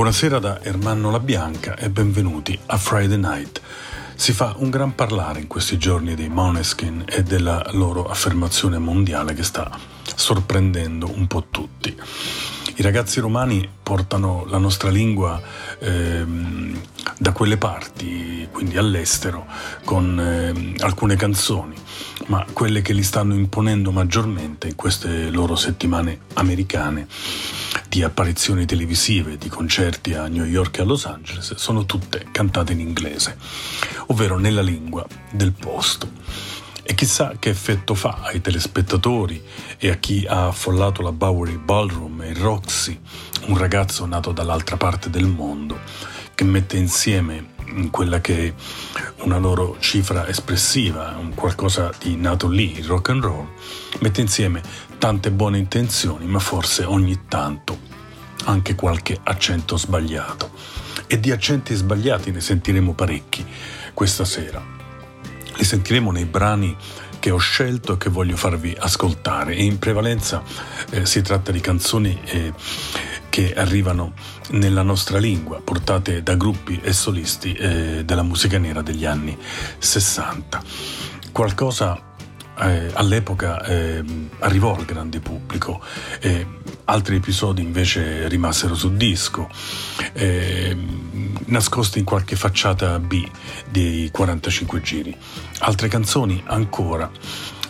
Buonasera da Ermanno La Bianca e benvenuti a Friday Night. Si fa un gran parlare in questi giorni dei Moneskin e della loro affermazione mondiale che sta sorprendendo un po' tutti. I ragazzi romani portano la nostra lingua ehm, da quelle parti, quindi all'estero, con ehm, alcune canzoni, ma quelle che li stanno imponendo maggiormente in queste loro settimane americane di apparizioni televisive, di concerti a New York e a Los Angeles, sono tutte cantate in inglese, ovvero nella lingua del posto. E chissà che effetto fa ai telespettatori e a chi ha affollato la Bowery Ballroom e Roxy, un ragazzo nato dall'altra parte del mondo, che mette insieme in quella che è una loro cifra espressiva, un qualcosa di nato lì, il rock and roll, mette insieme tante buone intenzioni, ma forse ogni tanto anche qualche accento sbagliato. E di accenti sbagliati ne sentiremo parecchi questa sera. Li sentiremo nei brani che ho scelto e che voglio farvi ascoltare e in prevalenza eh, si tratta di canzoni eh, che arrivano nella nostra lingua, portate da gruppi e solisti eh, della musica nera degli anni 60. Qualcosa eh, all'epoca eh, arrivò al grande pubblico, eh, altri episodi invece rimasero su disco, eh, nascosti in qualche facciata B dei 45 giri. Altre canzoni ancora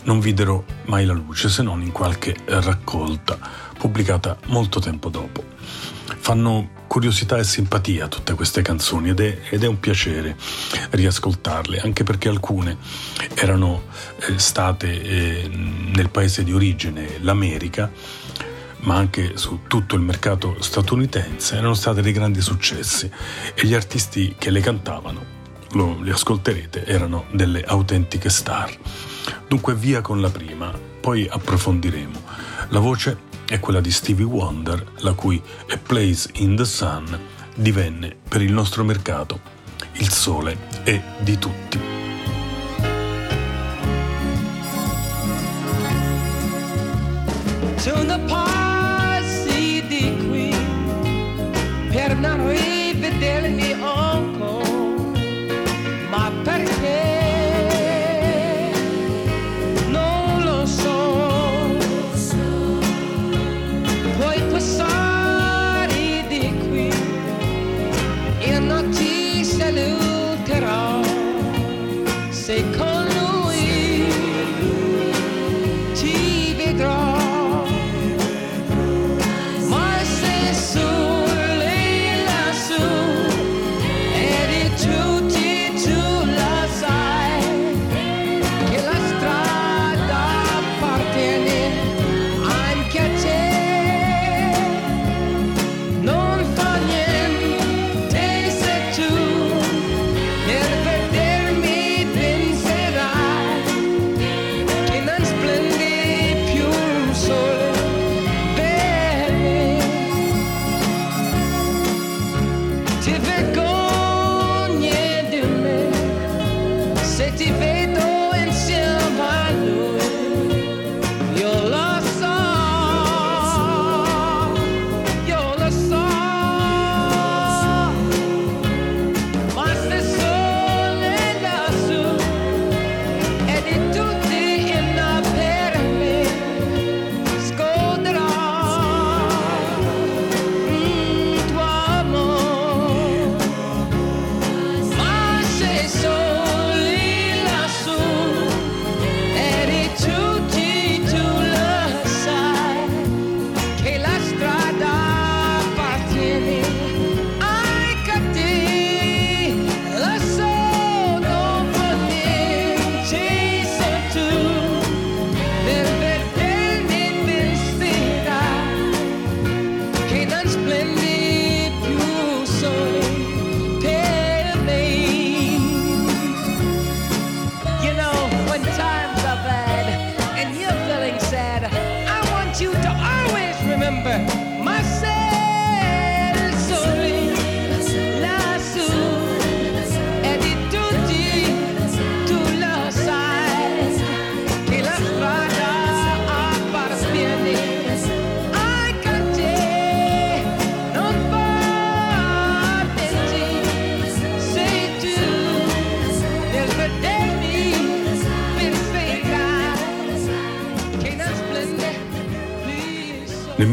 non videro mai la luce se non in qualche raccolta pubblicata molto tempo dopo. Fanno curiosità e simpatia tutte queste canzoni ed è, ed è un piacere riascoltarle, anche perché alcune erano eh, state eh, nel paese di origine, l'America, ma anche su tutto il mercato statunitense, erano state dei grandi successi e gli artisti che le cantavano, lo, li ascolterete, erano delle autentiche star. Dunque via con la prima, poi approfondiremo. La voce è quella di Stevie Wonder, la cui A Place in the Sun divenne per il nostro mercato il sole è di tutti.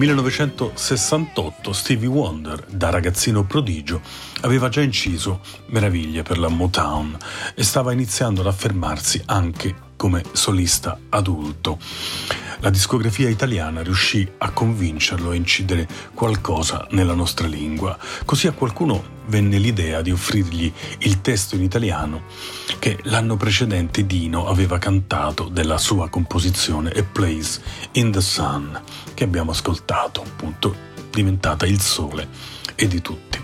1968 Stevie Wonder, da ragazzino prodigio, aveva già inciso meraviglie per la Motown e stava iniziando ad affermarsi anche come solista adulto. La discografia italiana riuscì a convincerlo a incidere qualcosa nella nostra lingua, così a qualcuno venne l'idea di offrirgli il testo in italiano che l'anno precedente Dino aveva cantato della sua composizione A Place in the Sun, che abbiamo ascoltato, appunto diventata il sole e di tutti.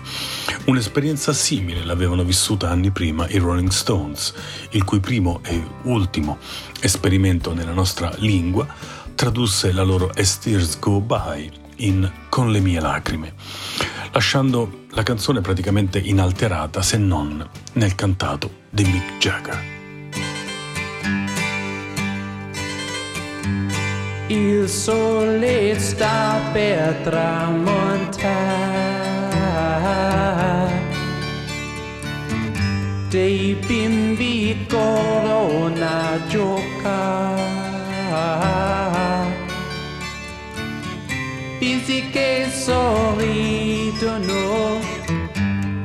Un'esperienza simile l'avevano vissuta anni prima i Rolling Stones, il cui primo e ultimo esperimento nella nostra lingua tradusse la loro As Tears Go By in Con le mie lacrime, lasciando la canzone praticamente inalterata se non nel cantato di Mick Jagger. Il sole sta per tramontare, dei bimbi corrono a giocare. Fisiche sorridono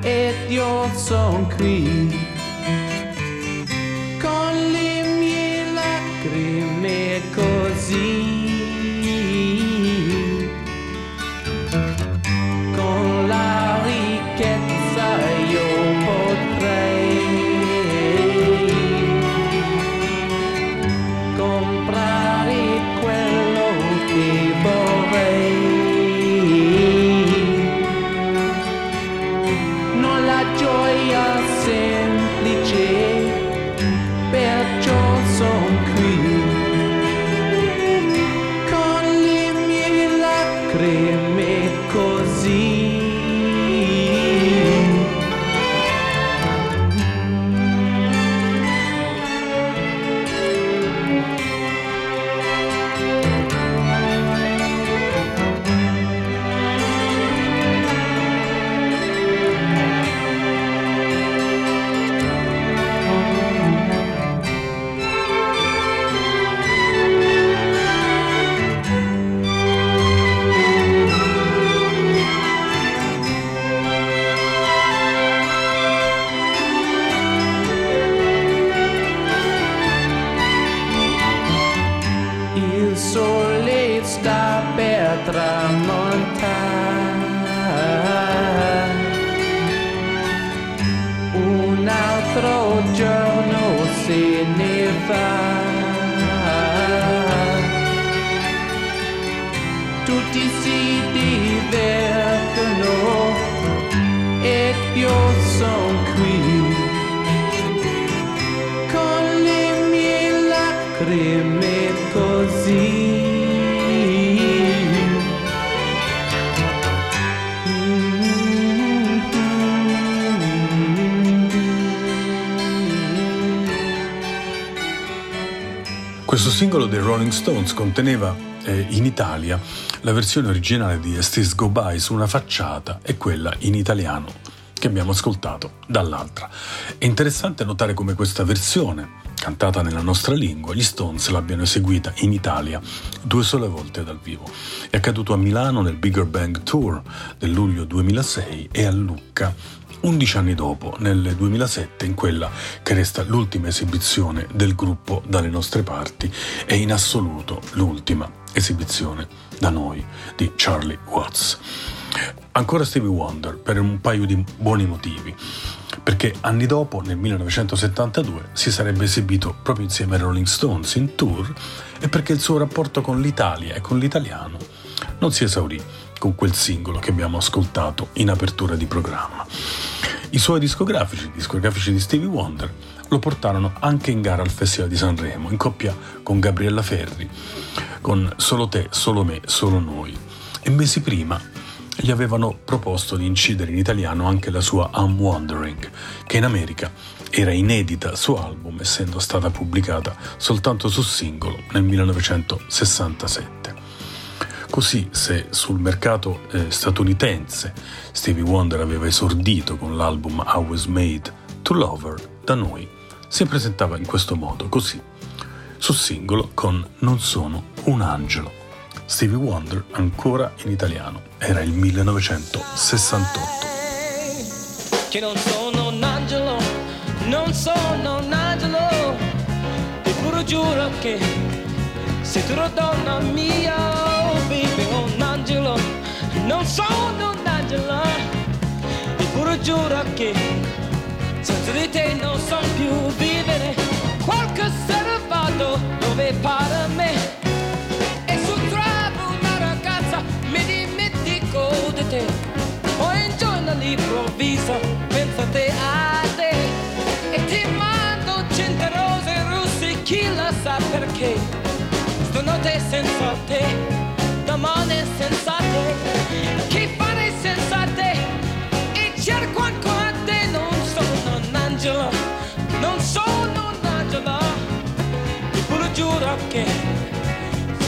ed io son qui Questo singolo dei Rolling Stones conteneva eh, in Italia la versione originale di Estes Go By su una facciata e quella in italiano che abbiamo ascoltato dall'altra. È interessante notare come questa versione, cantata nella nostra lingua, gli Stones l'abbiano eseguita in Italia due sole volte dal vivo. È accaduto a Milano nel Bigger Bang Tour del luglio 2006 e a Lucca 11 anni dopo, nel 2007, in quella che resta l'ultima esibizione del gruppo dalle nostre parti e in assoluto l'ultima esibizione da noi di Charlie Watts. Ancora Stevie Wonder per un paio di buoni motivi, perché anni dopo, nel 1972, si sarebbe esibito proprio insieme ai Rolling Stones in tour e perché il suo rapporto con l'Italia e con l'italiano non si esaurì con quel singolo che abbiamo ascoltato in apertura di programma. I suoi discografici, i discografici di Stevie Wonder, lo portarono anche in gara al Festival di Sanremo, in coppia con Gabriella Ferri, con Solo te, solo me, solo noi. E mesi prima gli avevano proposto di incidere in italiano anche la sua I'm Wondering, che in America era inedita su album essendo stata pubblicata soltanto su singolo nel 1967. Così se sul mercato eh, statunitense Stevie Wonder aveva esordito con l'album I Was Made to Love Her, da noi si presentava in questo modo, così, su singolo con Non sono un angelo. Stevie Wonder ancora in italiano. Era il 1968. Che non sono un angelo, non sono un angelo, eppure giuro che sei tu donna mia, sono un angelo, eppure giuro che senza di te non so più vivere, qualche servato dove pare me. E se trovo una ragazza mi dimentico di te. Poi un giorno all'improvviso penso a te a te. E ti mando cento rose russe chi lo sa perché? Stanotte senza te, Che fare senza te E cerco ancora te Non sono un angelo, non sono un giuro che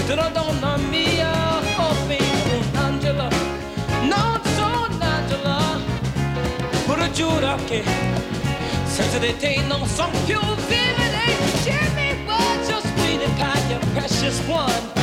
se donna mia, un angelo, non sono un giuro che senza di te non so più vivere. Jimmy was your sweet and your precious one.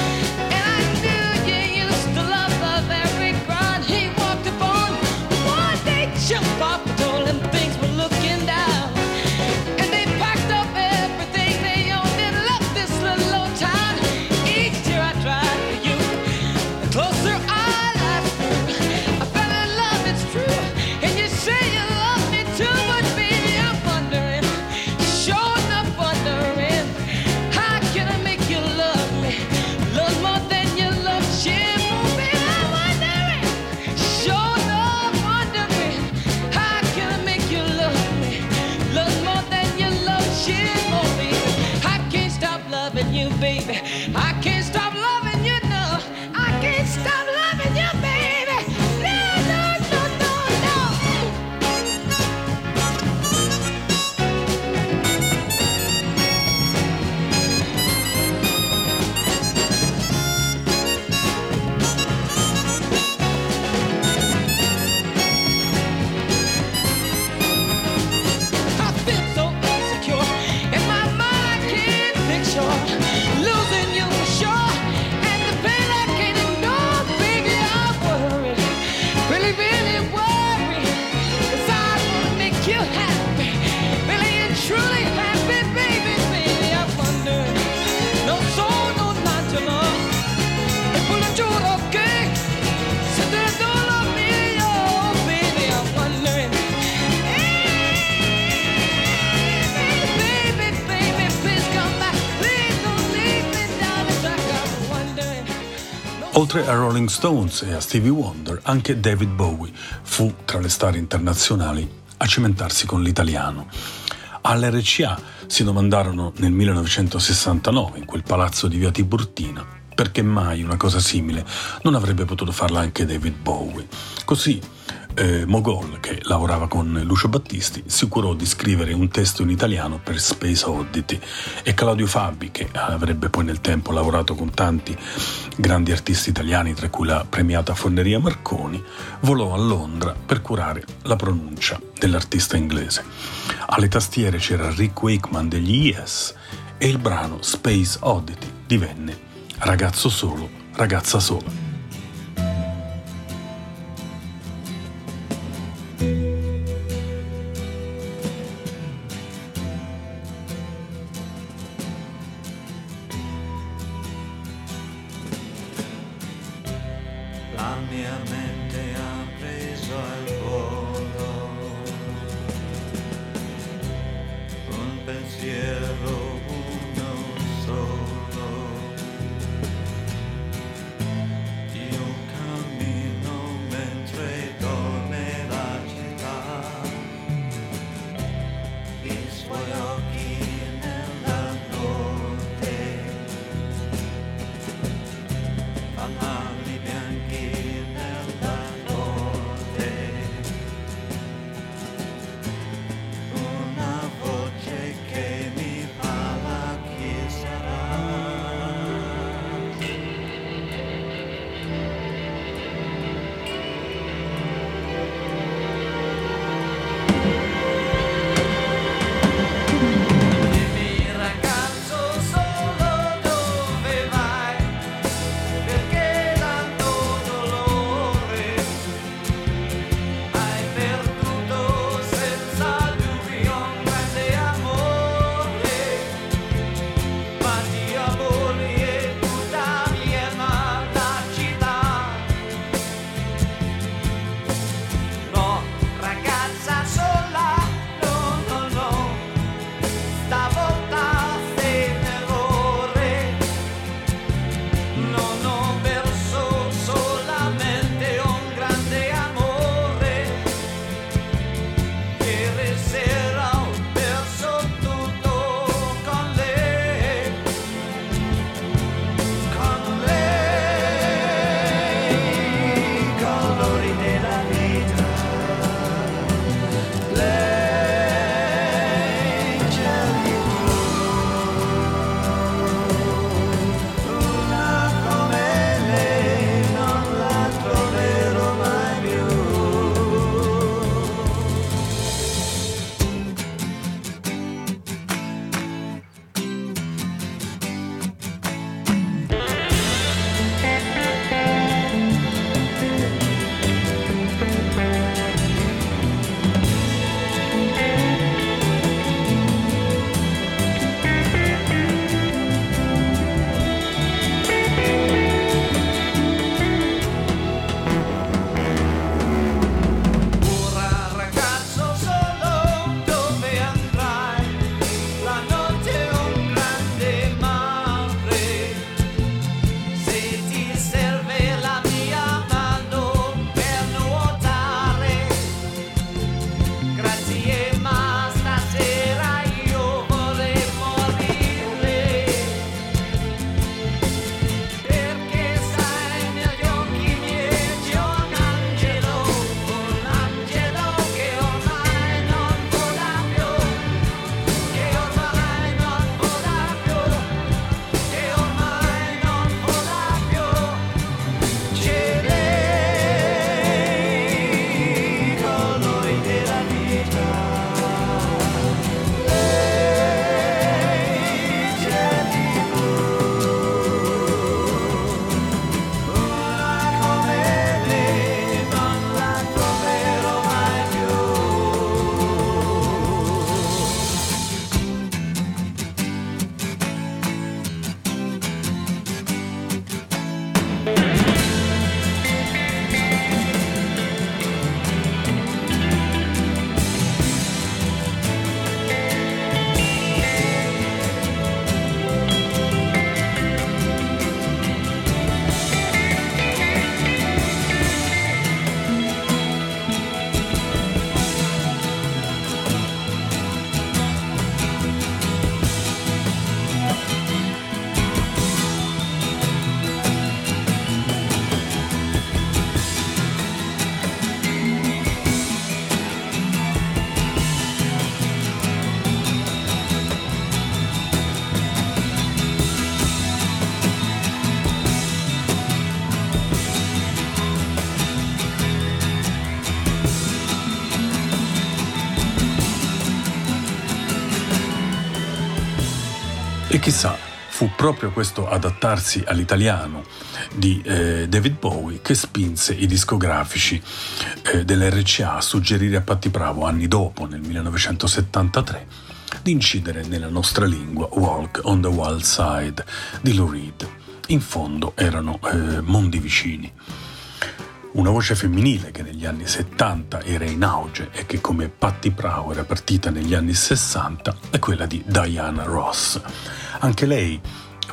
Oltre a Rolling Stones e a Stevie Wonder, anche David Bowie fu tra le star internazionali a cimentarsi con l'italiano. All'RCA si domandarono nel 1969, in quel palazzo di via Tiburtina, perché mai una cosa simile non avrebbe potuto farla anche David Bowie. Così eh, Mogol, che lavorava con Lucio Battisti, si curò di scrivere un testo in italiano per Space Oddity e Claudio Fabi, che avrebbe poi nel tempo lavorato con tanti grandi artisti italiani, tra cui la premiata Forneria Marconi, volò a Londra per curare la pronuncia dell'artista inglese. Alle tastiere c'era Rick Wakeman degli Yes e il brano Space Oddity divenne Ragazzo solo, ragazza sola. Chissà, fu proprio questo adattarsi all'italiano di eh, David Bowie che spinse i discografici eh, dell'RCA a suggerire a Patti Bravo anni dopo, nel 1973, di incidere nella nostra lingua Walk on the Wild Side di Lou Reed. In fondo erano eh, mondi vicini. Una voce femminile che negli anni 70 era in auge e che come Patti Prow era partita negli anni 60 è quella di Diana Ross. Anche lei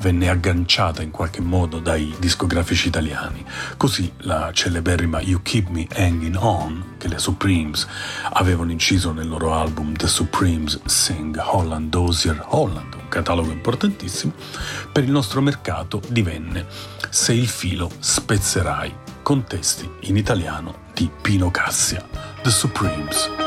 venne agganciata in qualche modo dai discografici italiani. Così la celeberrima You Keep Me Hanging On, che le Supremes avevano inciso nel loro album The Supremes Sing Holland Dozier Holland, un catalogo importantissimo, per il nostro mercato divenne Se il filo spezzerai, con testi in italiano di Pino Cassia, The Supremes.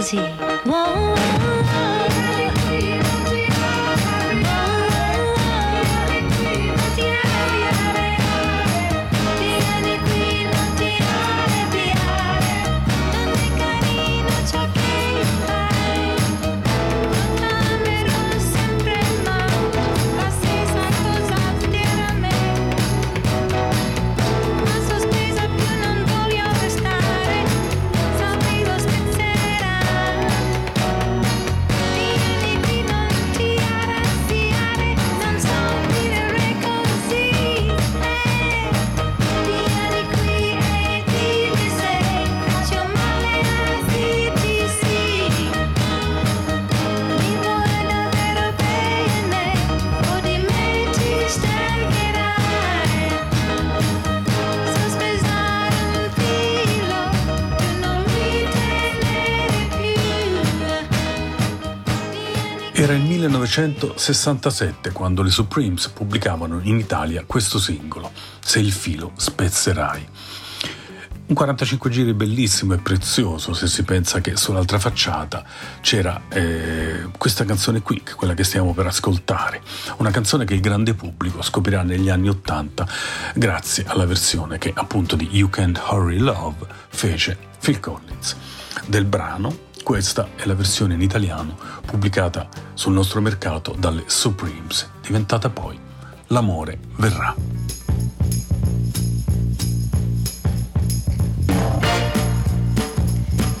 Era il 1967 quando le Supremes pubblicavano in Italia questo singolo, Se il filo spezzerai. Un 45 giri bellissimo e prezioso se si pensa che sull'altra facciata c'era eh, questa canzone qui, quella che stiamo per ascoltare, una canzone che il grande pubblico scoprirà negli anni 80 grazie alla versione che appunto di You Can't Hurry Love fece Phil Collins. Del brano questa è la versione in italiano pubblicata sul nostro mercato dalle Supremes, diventata poi L'amore verrà.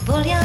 Vogliamo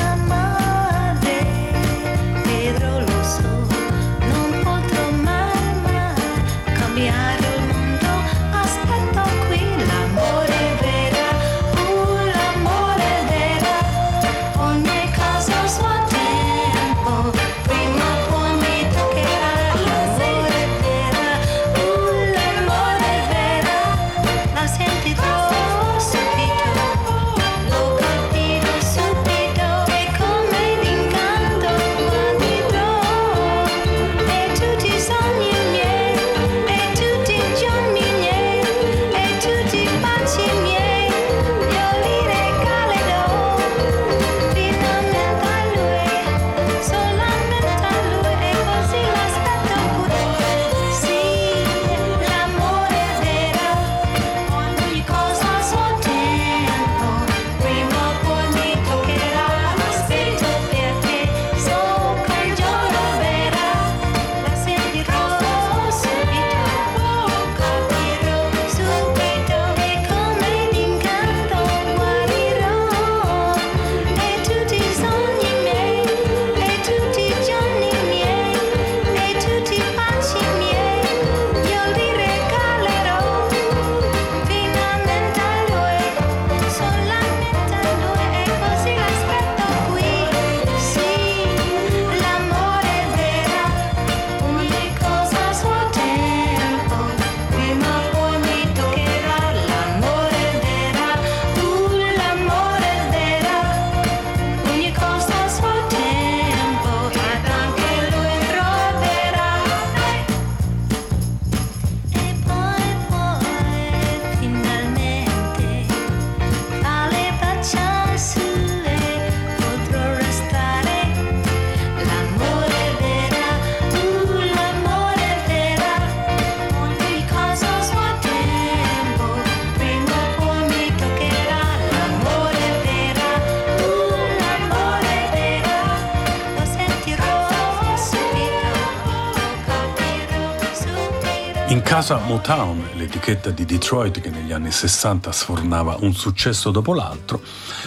casa Motown, l'etichetta di Detroit che negli anni 60 sfornava un successo dopo l'altro,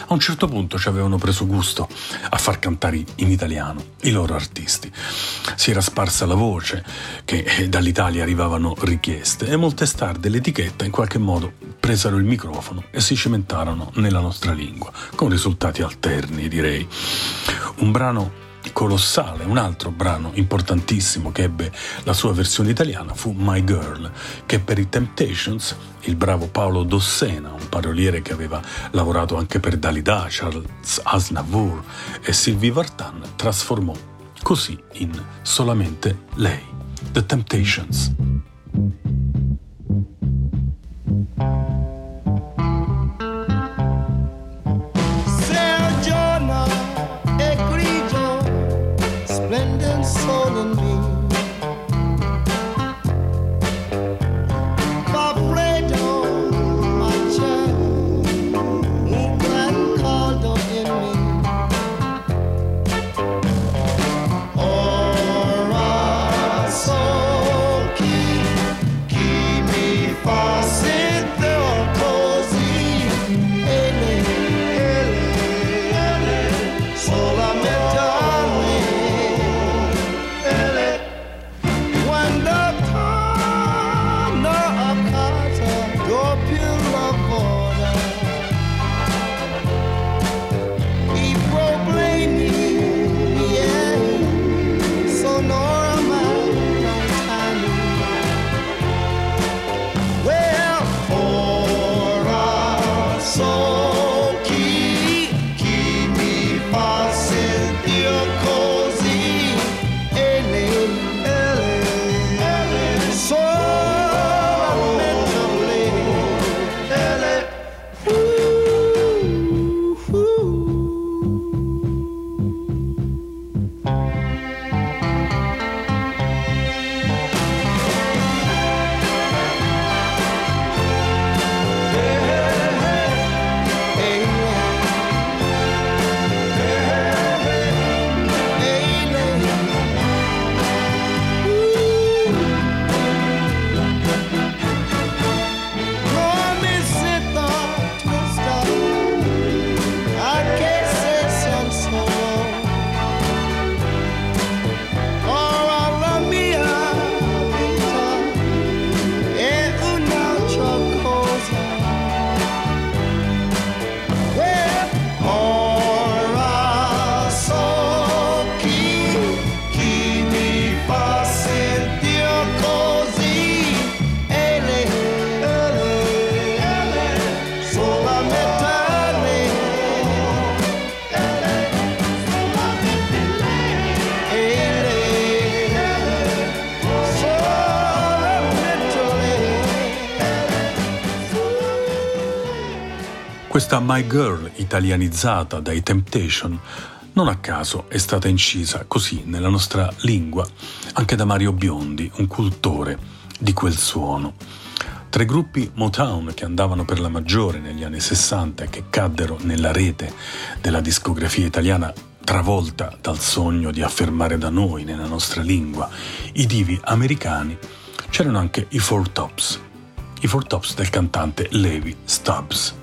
a un certo punto ci avevano preso gusto a far cantare in italiano i loro artisti. Si era sparsa la voce che eh, dall'Italia arrivavano richieste e molte star dell'etichetta in qualche modo presero il microfono e si cimentarono nella nostra lingua, con risultati alterni direi. Un brano colossale. Un altro brano importantissimo che ebbe la sua versione italiana fu My Girl, che per i Temptations il bravo Paolo Dossena, un paroliere che aveva lavorato anche per Dalida, Charles Aznavour e Sylvie Vartan, trasformò così in solamente lei, The Temptations. Questa My Girl italianizzata dai Temptation non a caso è stata incisa così nella nostra lingua anche da Mario Biondi, un cultore di quel suono. Tre gruppi Motown che andavano per la maggiore negli anni 60 e che caddero nella rete della discografia italiana travolta dal sogno di affermare da noi, nella nostra lingua, i divi americani, c'erano anche i Four Tops, i Four Tops del cantante Levi Stubbs.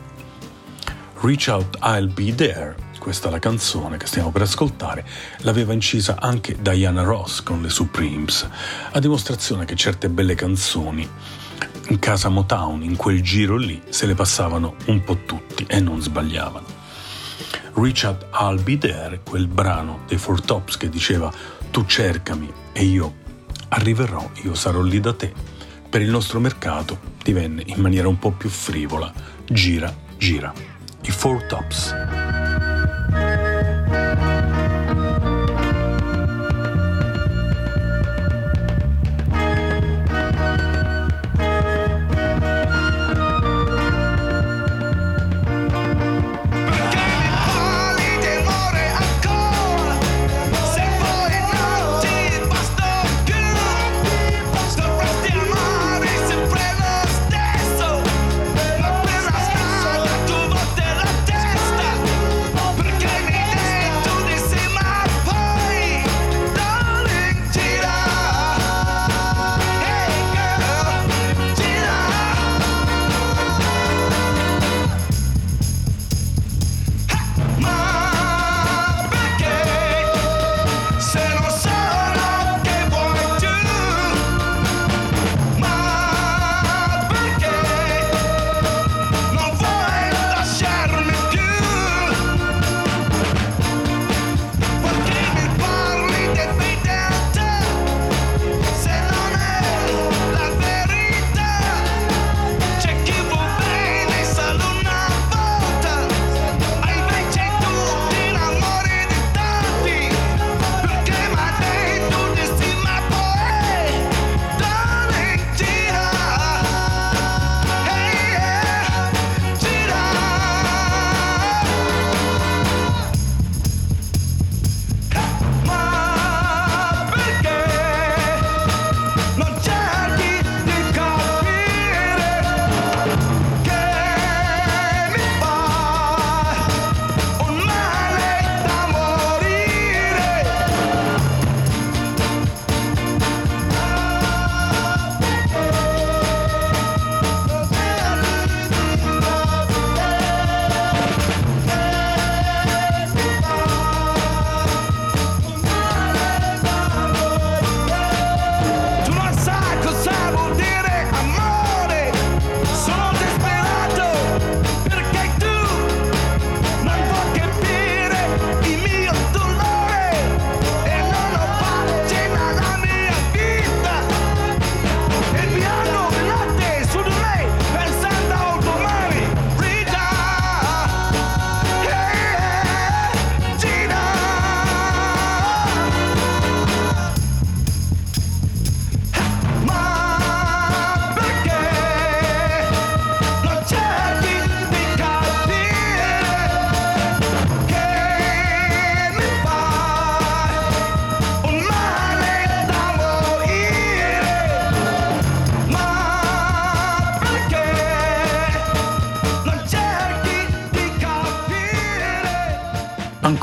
Reach Out I'll Be There, questa è la canzone che stiamo per ascoltare, l'aveva incisa anche Diana Ross con le Supremes, a dimostrazione che certe belle canzoni in casa Motown, in quel giro lì, se le passavano un po' tutti e non sbagliavano. Reach Out I'll Be There, quel brano dei Four Tops che diceva tu cercami e io arriverò, io sarò lì da te, per il nostro mercato divenne in maniera un po' più frivola, gira, gira i Four Tops.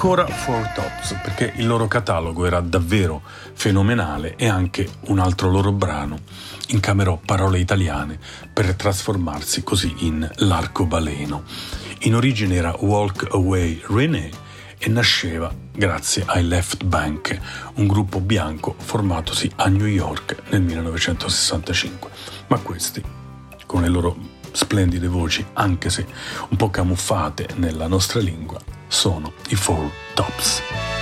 Ancora Four Tops, perché il loro catalogo era davvero fenomenale e anche un altro loro brano incamerò parole italiane per trasformarsi così in L'arcobaleno. In origine era Walk Away René e nasceva grazie ai Left Bank, un gruppo bianco formatosi a New York nel 1965. Ma questi, con le loro splendide voci, anche se un po' camuffate nella nostra lingua, sono i Four Tops.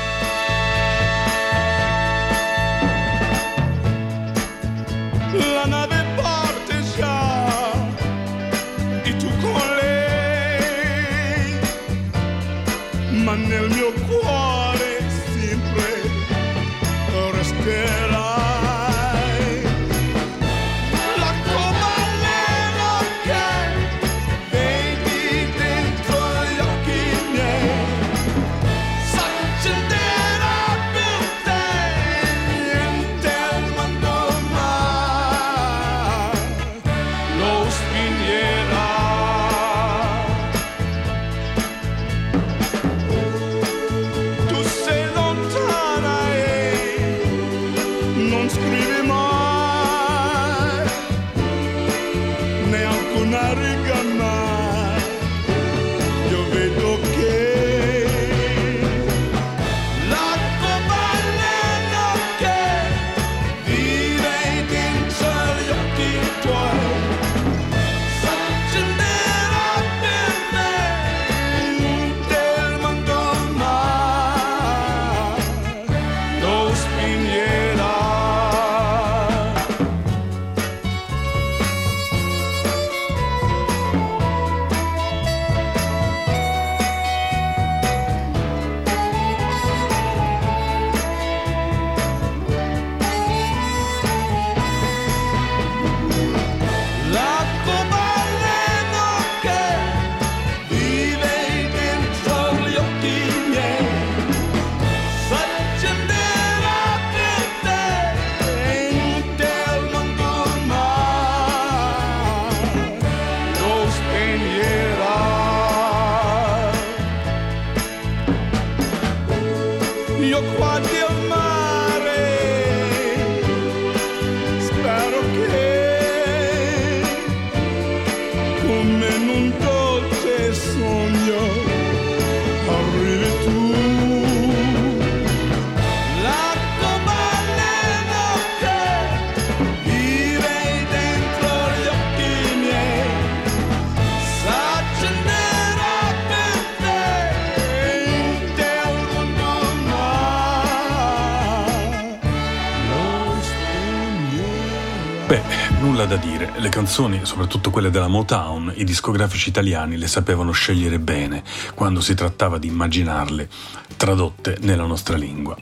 Le canzoni, soprattutto quelle della Motown, i discografici italiani le sapevano scegliere bene quando si trattava di immaginarle tradotte nella nostra lingua.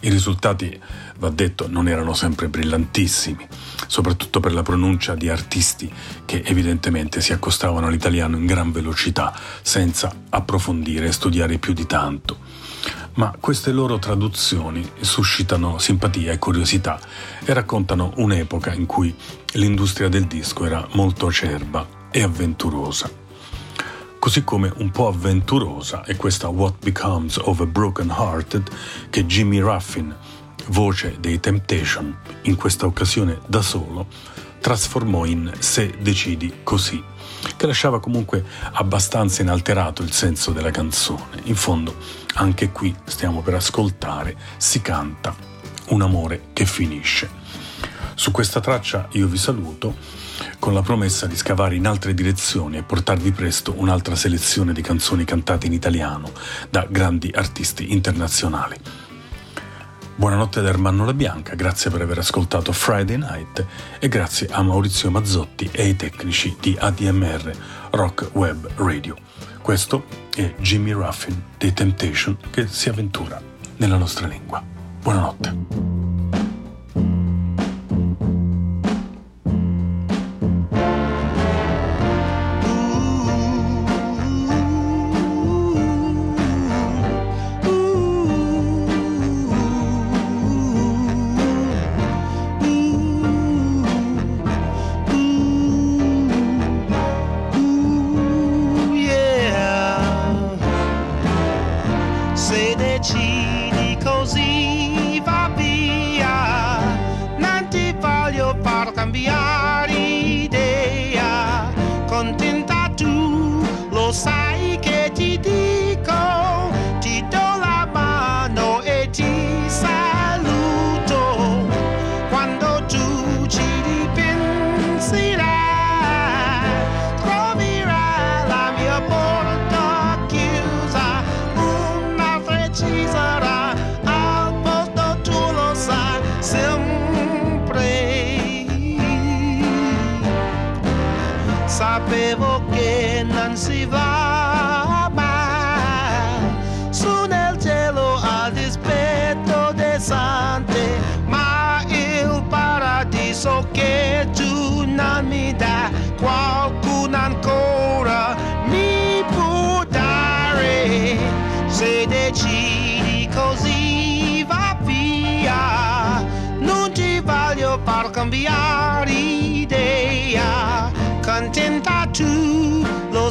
I risultati, va detto, non erano sempre brillantissimi, soprattutto per la pronuncia di artisti che evidentemente si accostavano all'italiano in gran velocità, senza approfondire e studiare più di tanto ma queste loro traduzioni suscitano simpatia e curiosità e raccontano un'epoca in cui l'industria del disco era molto acerba e avventurosa. Così come un po' avventurosa è questa What Becomes of a Broken Hearted che Jimmy Ruffin, voce dei Temptation, in questa occasione da solo, trasformò in Se decidi così, che lasciava comunque abbastanza inalterato il senso della canzone. In fondo, anche qui stiamo per ascoltare, si canta un amore che finisce. Su questa traccia io vi saluto con la promessa di scavare in altre direzioni e portarvi presto un'altra selezione di canzoni cantate in italiano da grandi artisti internazionali. Buonanotte da Ermanno La Bianca, grazie per aver ascoltato Friday Night e grazie a Maurizio Mazzotti e ai tecnici di ADMR Rock Web Radio. Questo è Jimmy Ruffin dei Temptation che si avventura nella nostra lingua. Buonanotte.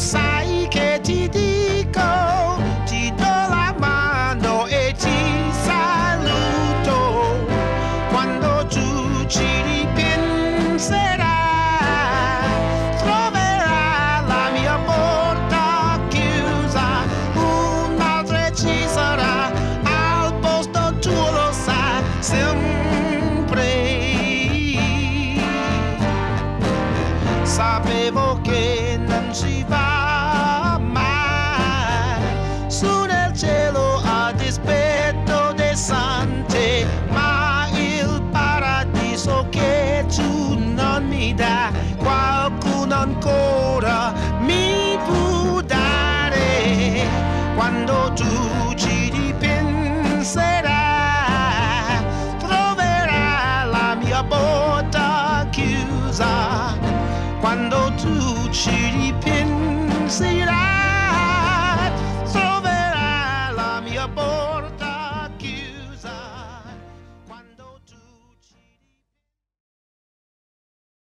Tu,